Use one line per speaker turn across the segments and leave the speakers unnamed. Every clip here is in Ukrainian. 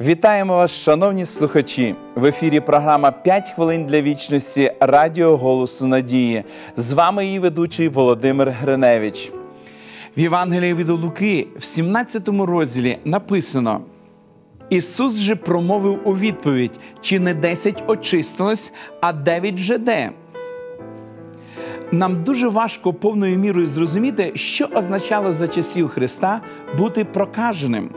Вітаємо вас, шановні слухачі! В ефірі програма «5 хвилин для вічності Радіо Голосу Надії. З вами її ведучий Володимир Гриневич. В Євангелії від Луки в 17 розділі написано: Ісус же промовив у відповідь: чи не 10 очистилось, а 9 же де? Нам дуже важко повною мірою зрозуміти, що означало за часів Христа бути прокаженим.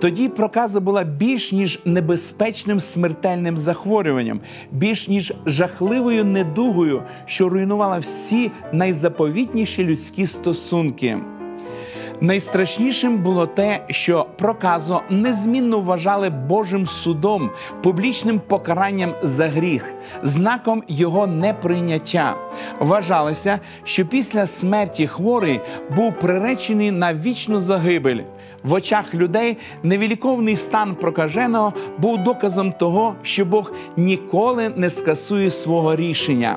Тоді проказа була більш ніж небезпечним смертельним захворюванням, більш ніж жахливою недугою, що руйнувала всі найзаповітніші людські стосунки. Найстрашнішим було те, що проказу незмінно вважали Божим судом, публічним покаранням за гріх, знаком його неприйняття. Вважалося, що після смерті хворий був приречений на вічну загибель. В очах людей невіліковний стан прокаженого був доказом того, що Бог ніколи не скасує свого рішення.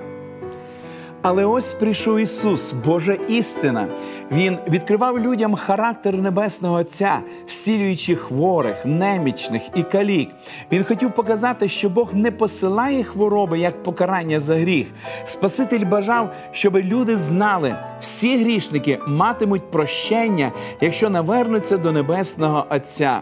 Але ось прийшов Ісус, Божа істина. Він відкривав людям характер Небесного Отця, зцілюючи хворих, немічних і калік. Він хотів показати, що Бог не посилає хвороби як покарання за гріх. Спаситель бажав, щоб люди знали, всі грішники матимуть прощення, якщо навернуться до Небесного Отця.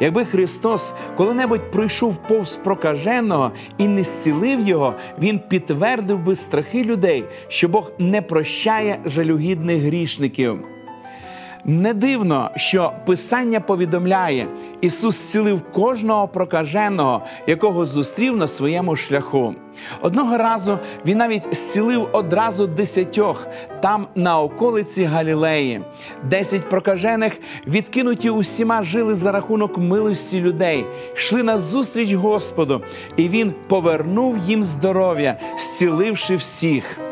Якби Христос коли-небудь пройшов повз прокаженого і не зцілив його, Він підтвердив би страхи людей, що Бог не прощає жалюгідних грішників. Не дивно, що Писання повідомляє, Ісус зцілив кожного прокаженого, якого зустрів на своєму шляху. Одного разу він навіть зцілив одразу десятьох там на околиці Галілеї. Десять прокажених, відкинуті усіма жили за рахунок милості людей, йшли на зустріч Господу, і Він повернув їм здоров'я, зціливши всіх.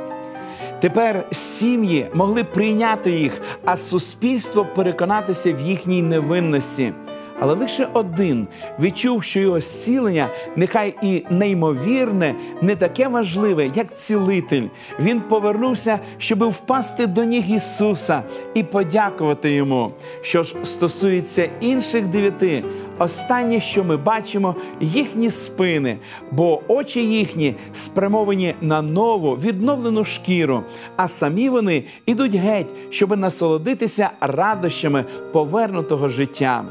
Тепер сім'ї могли прийняти їх, а суспільство переконатися в їхній невинності. Але лише один відчув, що його зцілення, нехай і неймовірне, не таке важливе, як цілитель. Він повернувся, щоб впасти до ніг Ісуса і подякувати йому. Що ж стосується інших дев'яти, останнє, що ми бачимо, їхні спини, бо очі їхні спрямовані на нову відновлену шкіру, а самі вони ідуть геть, щоб насолодитися радощами повернутого життя.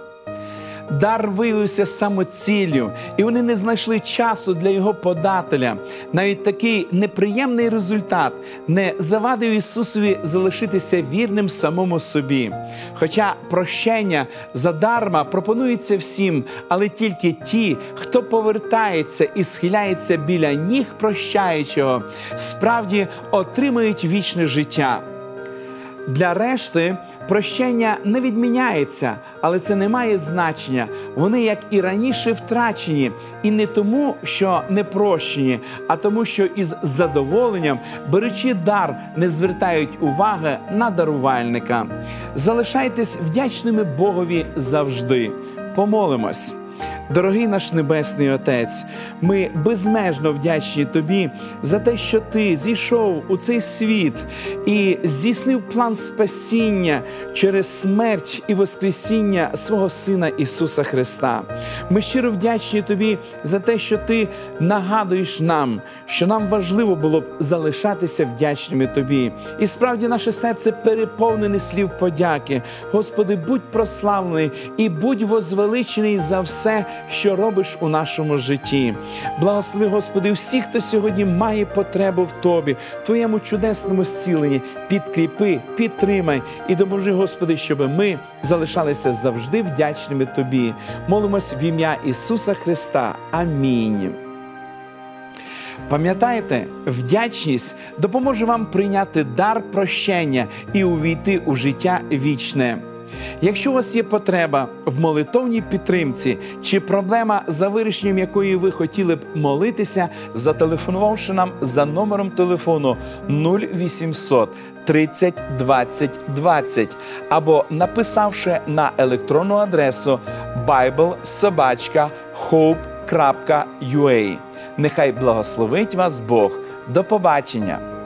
Дар виявився самоціллю, і вони не знайшли часу для його подателя. Навіть такий неприємний результат не завадив Ісусові залишитися вірним самому собі. Хоча прощення задарма пропонується всім, але тільки ті, хто повертається і схиляється біля ніг прощаючого, справді отримують вічне життя. Для решти прощення не відміняється, але це не має значення. Вони, як і раніше, втрачені, і не тому, що не прощені, а тому, що із задоволенням, беручи дар, не звертають уваги на дарувальника. Залишайтесь вдячними Богові завжди. Помолимось. Дорогий наш Небесний Отець, ми безмежно вдячні Тобі за те, що Ти зійшов у цей світ і здійснив план спасіння через смерть і Воскресіння свого Сина Ісуса Христа. Ми щиро вдячні Тобі за те, що Ти нагадуєш нам, що нам важливо було б залишатися вдячними Тобі. І справді наше серце переповнене слів подяки. Господи, будь прославлений і будь возвеличений за все що робиш у нашому житті. Благослови, Господи, всіх, хто сьогодні має потребу в Тобі, в Твоєму чудесному зціленні. Підкріпи, підтримай і допоможи, Господи, щоб ми залишалися завжди вдячними Тобі. Молимось в ім'я Ісуса Христа. Амінь. Пам'ятайте, вдячність допоможе вам прийняти дар прощення і увійти у життя вічне. Якщо у вас є потреба в молитовній підтримці чи проблема, за вирішенням якої ви хотіли б молитися, зателефонувавши нам за номером телефону 0800 30 20 20 або написавши на електронну адресу biblesobachka.hope.ua. Нехай благословить вас Бог. До побачення!